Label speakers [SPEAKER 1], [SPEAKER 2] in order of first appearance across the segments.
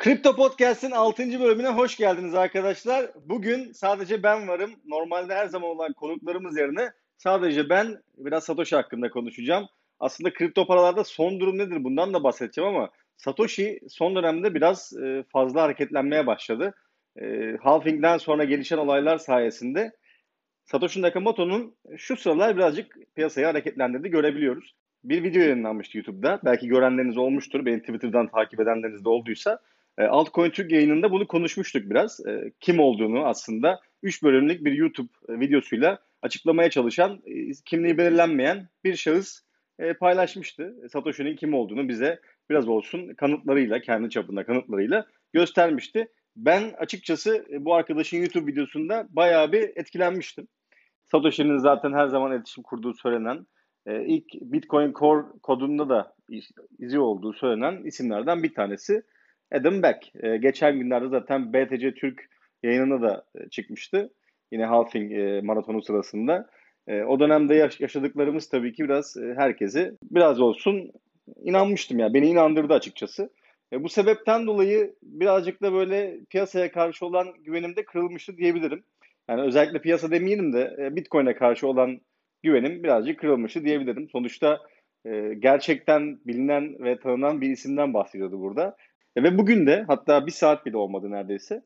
[SPEAKER 1] Kripto Podcast'in 6. bölümüne hoş geldiniz arkadaşlar. Bugün sadece ben varım. Normalde her zaman olan konuklarımız yerine sadece ben biraz Satoshi hakkında konuşacağım. Aslında kripto paralarda son durum nedir bundan da bahsedeceğim ama Satoshi son dönemde biraz e, fazla hareketlenmeye başladı. E, halving'den sonra gelişen olaylar sayesinde Satoshi Nakamoto'nun şu sıralar birazcık piyasayı hareketlendirdi görebiliyoruz. Bir video yayınlanmıştı YouTube'da. Belki görenleriniz olmuştur. Benim Twitter'dan takip edenleriniz de olduysa. E, Altcoin Türk yayınında bunu konuşmuştuk biraz. E, kim olduğunu aslında 3 bölümlük bir YouTube e, videosuyla açıklamaya çalışan, kimliği belirlenmeyen bir şahıs paylaşmıştı. Satoshi'nin kim olduğunu bize biraz olsun kanıtlarıyla, kendi çapında kanıtlarıyla göstermişti. Ben açıkçası bu arkadaşın YouTube videosunda bayağı bir etkilenmiştim. Satoshi'nin zaten her zaman iletişim kurduğu söylenen, ilk Bitcoin Core kodunda da izi olduğu söylenen isimlerden bir tanesi. Adam Beck. E, geçen günlerde zaten BTC Türk yayınına da e, çıkmıştı. Yine halving e, maratonu sırasında. E, o dönemde yaş- yaşadıklarımız tabii ki biraz e, herkesi biraz olsun inanmıştım ya. Beni inandırdı açıkçası. E, bu sebepten dolayı birazcık da böyle piyasaya karşı olan güvenim de kırılmıştı diyebilirim. Yani özellikle piyasa demeyelim de e, Bitcoin'e karşı olan güvenim birazcık kırılmıştı diyebilirim. Sonuçta e, gerçekten bilinen ve tanınan bir isimden bahsediyordu burada. E, ve bugün de hatta bir saat bile olmadı neredeyse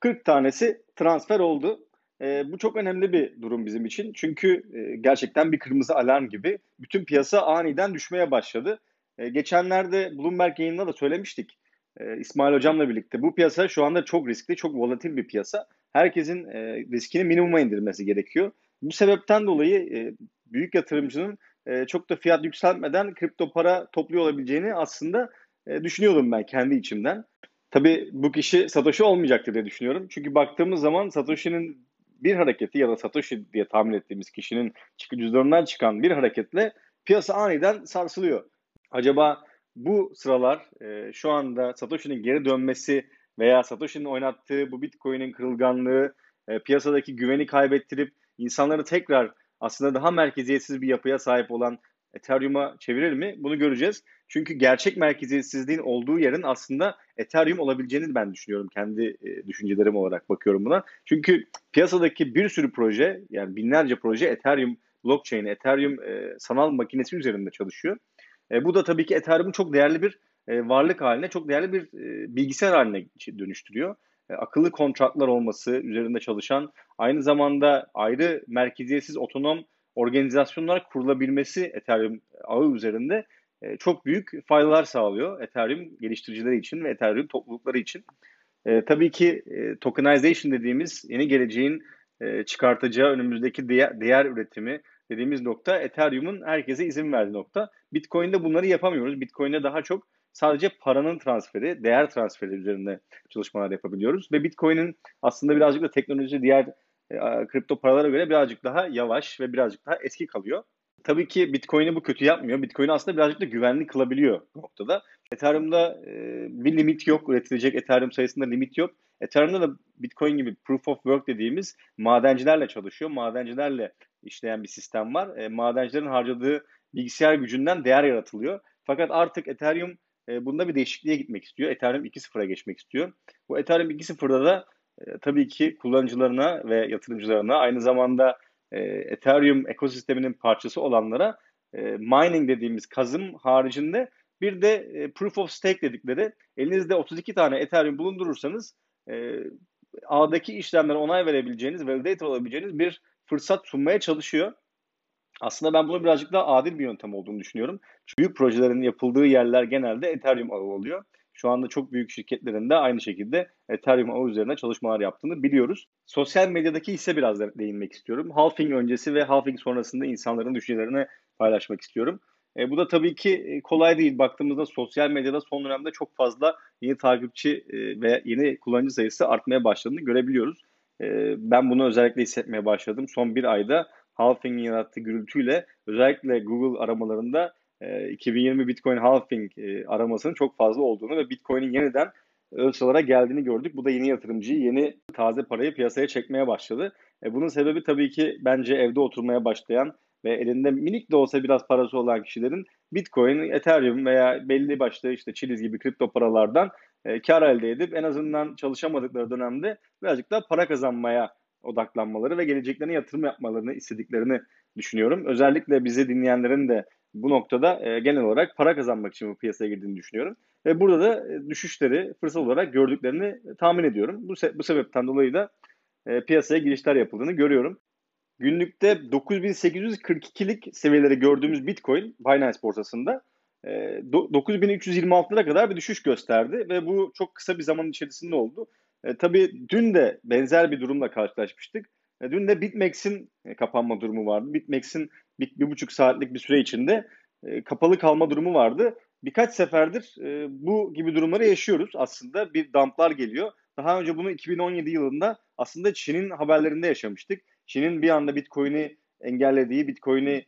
[SPEAKER 1] 40 tanesi transfer oldu. E, bu çok önemli bir durum bizim için. Çünkü e, gerçekten bir kırmızı alarm gibi bütün piyasa aniden düşmeye başladı. E, geçenlerde Bloomberg yayınında da söylemiştik. E, İsmail Hocam'la birlikte. Bu piyasa şu anda çok riskli, çok volatil bir piyasa. Herkesin e, riskini minimuma indirmesi gerekiyor. Bu sebepten dolayı e, büyük yatırımcının e, çok da fiyat yükseltmeden kripto para topluyor olabileceğini aslında e, düşünüyordum ben kendi içimden. Tabii bu kişi Satoshi olmayacaktır diye düşünüyorum. Çünkü baktığımız zaman Satoshi'nin bir hareketi ya da Satoshi diye tahmin ettiğimiz kişinin cüzdanından çıkan bir hareketle piyasa aniden sarsılıyor. Acaba bu sıralar e, şu anda Satoshi'nin geri dönmesi veya Satoshi'nin oynattığı bu Bitcoin'in kırılganlığı e, piyasadaki güveni kaybettirip insanları tekrar aslında daha merkeziyetsiz bir yapıya sahip olan Ethereum'a çevirir mi? Bunu göreceğiz. Çünkü gerçek merkeziyetsizliğin olduğu yerin aslında Ethereum olabileceğini ben düşünüyorum. Kendi e, düşüncelerim olarak bakıyorum buna. Çünkü piyasadaki bir sürü proje yani binlerce proje Ethereum blockchain, Ethereum e, sanal makinesi üzerinde çalışıyor. E, bu da tabii ki Ethereum'u çok değerli bir varlık haline, çok değerli bir bilgisayar haline dönüştürüyor. Akıllı kontratlar olması üzerinde çalışan, aynı zamanda ayrı merkeziyetsiz otonom organizasyonlar kurulabilmesi Ethereum ağı üzerinde e, çok büyük faydalar sağlıyor Ethereum geliştiricileri için ve Ethereum toplulukları için. E, tabii ki e, tokenization dediğimiz yeni geleceğin e, çıkartacağı önümüzdeki değer, değer üretimi dediğimiz nokta Ethereum'un herkese izin verdiği nokta. Bitcoin'de bunları yapamıyoruz. Bitcoin'de daha çok sadece paranın transferi, değer transferi üzerinde çalışmalar yapabiliyoruz. Ve Bitcoin'in aslında birazcık da teknoloji diğer e, kripto paralara göre birazcık daha yavaş ve birazcık daha eski kalıyor. Tabii ki Bitcoin'i bu kötü yapmıyor. Bitcoin'i aslında birazcık da güvenli kılabiliyor bu noktada. Ethereum'da e, bir limit yok. Üretilecek Ethereum sayısında limit yok. Ethereum'da da Bitcoin gibi Proof of Work dediğimiz madencilerle çalışıyor. Madencilerle işleyen bir sistem var. E, madencilerin harcadığı bilgisayar gücünden değer yaratılıyor. Fakat artık Ethereum e, bunda bir değişikliğe gitmek istiyor. Ethereum 2.0'a geçmek istiyor. Bu Ethereum 2.0'da da e, tabii ki kullanıcılarına ve yatırımcılarına aynı zamanda e, Ethereum ekosisteminin parçası olanlara e, mining dediğimiz kazım haricinde bir de e, proof of stake dedikleri elinizde 32 tane Ethereum bulundurursanız e, ağdaki işlemlere onay verebileceğiniz, validator olabileceğiniz bir fırsat sunmaya çalışıyor. Aslında ben bunu birazcık daha adil bir yöntem olduğunu düşünüyorum. Çünkü büyük projelerin yapıldığı yerler genelde Ethereum ağı oluyor. Şu anda çok büyük şirketlerin de aynı şekilde Ethereum ağı üzerine çalışmalar yaptığını biliyoruz. Sosyal medyadaki ise biraz değinmek istiyorum. Halving öncesi ve halving sonrasında insanların düşüncelerini paylaşmak istiyorum. E, bu da tabii ki e, kolay değil. Baktığımızda sosyal medyada son dönemde çok fazla yeni takipçi e, ve yeni kullanıcı sayısı artmaya başladığını görebiliyoruz. E, ben bunu özellikle hissetmeye başladım. Son bir ayda halving'in yarattığı gürültüyle özellikle Google aramalarında 2020 Bitcoin halving aramasının çok fazla olduğunu ve Bitcoin'in yeniden ölçülere geldiğini gördük. Bu da yeni yatırımcıyı, yeni taze parayı piyasaya çekmeye başladı. bunun sebebi tabii ki bence evde oturmaya başlayan ve elinde minik de olsa biraz parası olan kişilerin Bitcoin, Ethereum veya belli başlı işte Chiliz gibi kripto paralardan e, kar elde edip en azından çalışamadıkları dönemde birazcık daha para kazanmaya odaklanmaları ve geleceklerine yatırım yapmalarını istediklerini düşünüyorum. Özellikle bizi dinleyenlerin de bu noktada e, genel olarak para kazanmak için bu piyasaya girdiğini düşünüyorum. Ve burada da e, düşüşleri fırsat olarak gördüklerini tahmin ediyorum. Bu, se- bu sebepten dolayı da e, piyasaya girişler yapıldığını görüyorum. Günlükte 9842'lik seviyeleri gördüğümüz Bitcoin Binance borsasında e, 9326'lara kadar bir düşüş gösterdi ve bu çok kısa bir zaman içerisinde oldu. E, tabii dün de benzer bir durumla karşılaşmıştık. E, dün de BitMEX'in e, kapanma durumu vardı. BitMEX'in bir, bir buçuk saatlik bir süre içinde e, kapalı kalma durumu vardı. Birkaç seferdir bu gibi durumları yaşıyoruz. Aslında bir dumplar geliyor. Daha önce bunu 2017 yılında aslında Çin'in haberlerinde yaşamıştık. Çin'in bir anda Bitcoin'i engellediği, Bitcoin'i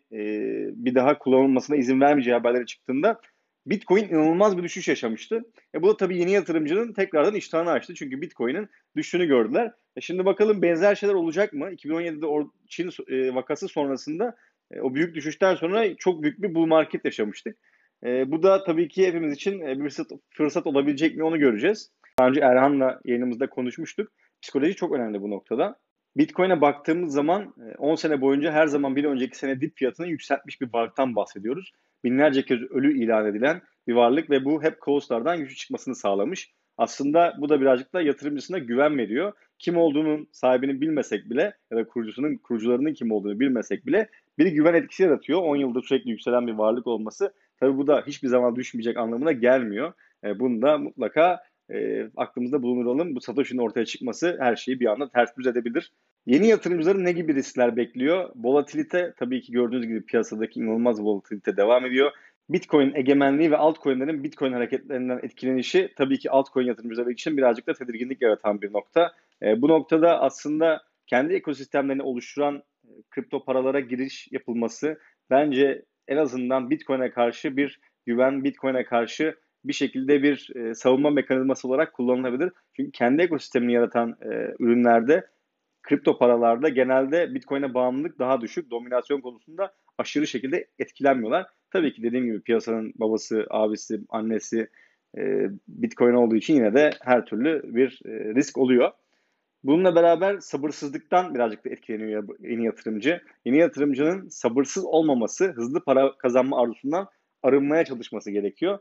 [SPEAKER 1] bir daha kullanılmasına izin vermeyeceği haberleri çıktığında Bitcoin inanılmaz bir düşüş yaşamıştı. E bu da tabii yeni yatırımcının tekrardan iştahını açtı. Çünkü Bitcoin'in düştüğünü gördüler. E şimdi bakalım benzer şeyler olacak mı? 2017'de Çin e, vakası sonrasında e, o büyük düşüşten sonra çok büyük bir bull market yaşamıştık. E, bu da tabii ki hepimiz için e, bir fırsat, fırsat olabilecek mi onu göreceğiz. Daha önce Erhan'la yayınımızda konuşmuştuk. Psikoloji çok önemli bu noktada. Bitcoin'e baktığımız zaman 10 sene boyunca her zaman bir önceki sene dip fiyatını yükseltmiş bir varlıktan bahsediyoruz. Binlerce kez ölü ilan edilen bir varlık ve bu hep kaoslardan güçlü çıkmasını sağlamış. Aslında bu da birazcık da yatırımcısına güven veriyor. Kim olduğunun sahibini bilmesek bile ya da kurucusunun kurucularının kim olduğunu bilmesek bile bir güven etkisi yaratıyor. 10 yıldır sürekli yükselen bir varlık olması. Tabii bu da hiçbir zaman düşmeyecek anlamına gelmiyor. E, bunu da mutlaka e, aklımızda bulunduralım. Bu Satoshi'nin ortaya çıkması her şeyi bir anda ters düz edebilir. Yeni yatırımcıların ne gibi riskler bekliyor? Volatilite tabii ki gördüğünüz gibi piyasadaki inanılmaz volatilite devam ediyor. Bitcoin egemenliği ve altcoin'lerin Bitcoin hareketlerinden etkilenişi tabii ki altcoin yatırımcıları için birazcık da tedirginlik yaratan bir nokta. E, bu noktada aslında kendi ekosistemlerini oluşturan e, kripto paralara giriş yapılması bence en azından Bitcoin'e karşı bir güven, Bitcoin'e karşı bir şekilde bir e, savunma mekanizması olarak kullanılabilir. Çünkü kendi ekosistemini yaratan e, ürünlerde kripto paralarda genelde Bitcoin'e bağımlılık daha düşük. Dominasyon konusunda aşırı şekilde etkilenmiyorlar. Tabii ki dediğim gibi piyasanın babası, abisi, annesi e, Bitcoin olduğu için yine de her türlü bir e, risk oluyor. Bununla beraber sabırsızlıktan birazcık da etkileniyor yeni yatırımcı. Yeni yatırımcının sabırsız olmaması, hızlı para kazanma arzusundan arınmaya çalışması gerekiyor.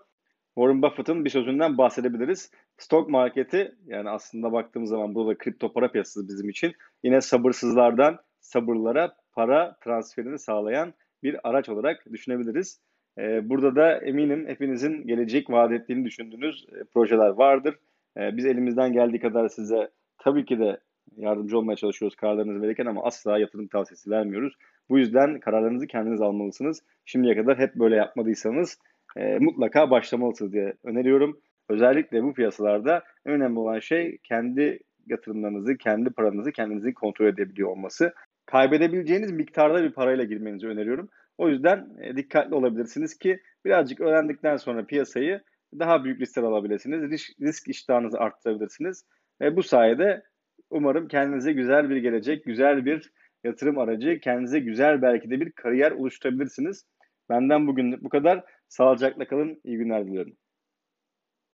[SPEAKER 1] Warren Buffett'ın bir sözünden bahsedebiliriz. Stock marketi yani aslında baktığımız zaman burada kripto para piyasası bizim için yine sabırsızlardan sabırlara para transferini sağlayan bir araç olarak düşünebiliriz. Ee, burada da eminim hepinizin gelecek vaat ettiğini düşündüğünüz e, projeler vardır. Ee, biz elimizden geldiği kadar size tabii ki de yardımcı olmaya çalışıyoruz kararlarınızı verirken ama asla yatırım tavsiyesi vermiyoruz. Bu yüzden kararlarınızı kendiniz almalısınız. Şimdiye kadar hep böyle yapmadıysanız e, mutlaka başlamalısınız diye öneriyorum. Özellikle bu piyasalarda en önemli olan şey kendi yatırımlarınızı, kendi paranızı kendinizin kontrol edebiliyor olması. Kaybedebileceğiniz miktarda bir parayla girmenizi öneriyorum. O yüzden e, dikkatli olabilirsiniz ki birazcık öğrendikten sonra piyasayı daha büyük riskler alabilirsiniz. Risk, risk iştahınızı arttırabilirsiniz. Ve bu sayede umarım kendinize güzel bir gelecek, güzel bir yatırım aracı, kendinize güzel belki de bir kariyer oluşturabilirsiniz. Benden bugün bu kadar. Sağlıcakla kalın. İyi günler diliyorum.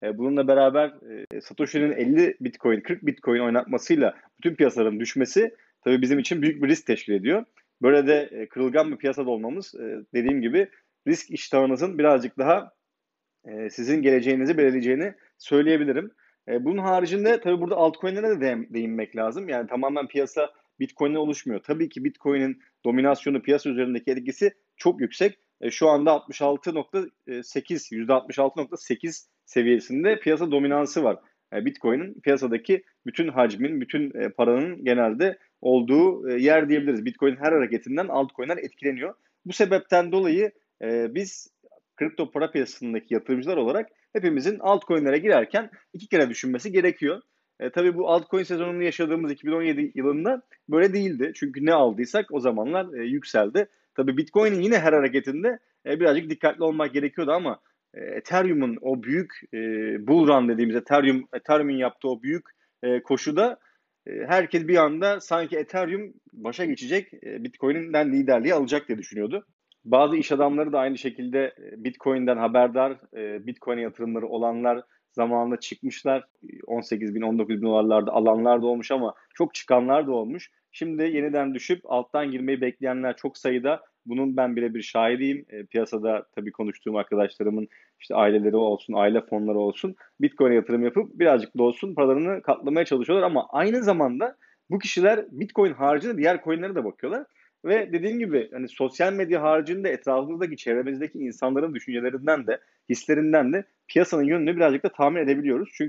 [SPEAKER 1] E, bununla beraber e, Satoshi'nin 50 Bitcoin, 40 Bitcoin oynatmasıyla bütün piyasaların düşmesi tabii bizim için büyük bir risk teşkil ediyor. Böyle de e, kırılgan bir piyasada olmamız dediğim gibi risk iştahınızın birazcık daha sizin geleceğinizi belirleyeceğini söyleyebilirim. Bunun haricinde tabii burada altcoin'lere de değinmek lazım. Yani tamamen piyasa Bitcoin'e oluşmuyor. Tabii ki Bitcoin'in dominasyonu piyasa üzerindeki etkisi çok yüksek. Şu anda 66.8, %66.8 seviyesinde piyasa dominansı var. Bitcoin'in piyasadaki bütün hacmin, bütün e, paranın genelde olduğu e, yer diyebiliriz. Bitcoin her hareketinden altcoin'ler etkileniyor. Bu sebepten dolayı e, biz kripto para piyasasındaki yatırımcılar olarak hepimizin altcoin'lere girerken iki kere düşünmesi gerekiyor. E, tabii bu altcoin sezonunu yaşadığımız 2017 yılında böyle değildi. Çünkü ne aldıysak o zamanlar e, yükseldi. Tabii Bitcoin'in yine her hareketinde e, birazcık dikkatli olmak gerekiyordu ama e, Ethereum'un o büyük e, bull run dediğimiz Ethereum Ethereum'un yaptığı o büyük e, koşuda e, herkes bir anda sanki Ethereum başa geçecek, e, Bitcoin'den liderliği alacak diye düşünüyordu. Bazı iş adamları da aynı şekilde e, Bitcoin'den haberdar, e, Bitcoin yatırımları olanlar zamanında çıkmışlar. 18 bin, 19 bin dolarlarda alanlar da olmuş ama çok çıkanlar da olmuş. Şimdi yeniden düşüp alttan girmeyi bekleyenler çok sayıda. Bunun ben birebir şahidiyim. E, piyasada tabii konuştuğum arkadaşlarımın işte aileleri olsun, aile fonları olsun Bitcoin'e yatırım yapıp birazcık da olsun paralarını katlamaya çalışıyorlar ama aynı zamanda bu kişiler Bitcoin haricinde diğer coinlere de bakıyorlar. Ve dediğim gibi hani sosyal medya haricinde etrafımızdaki, çevremizdeki insanların düşüncelerinden de, hislerinden de piyasanın yönünü birazcık da tahmin edebiliyoruz. Çünkü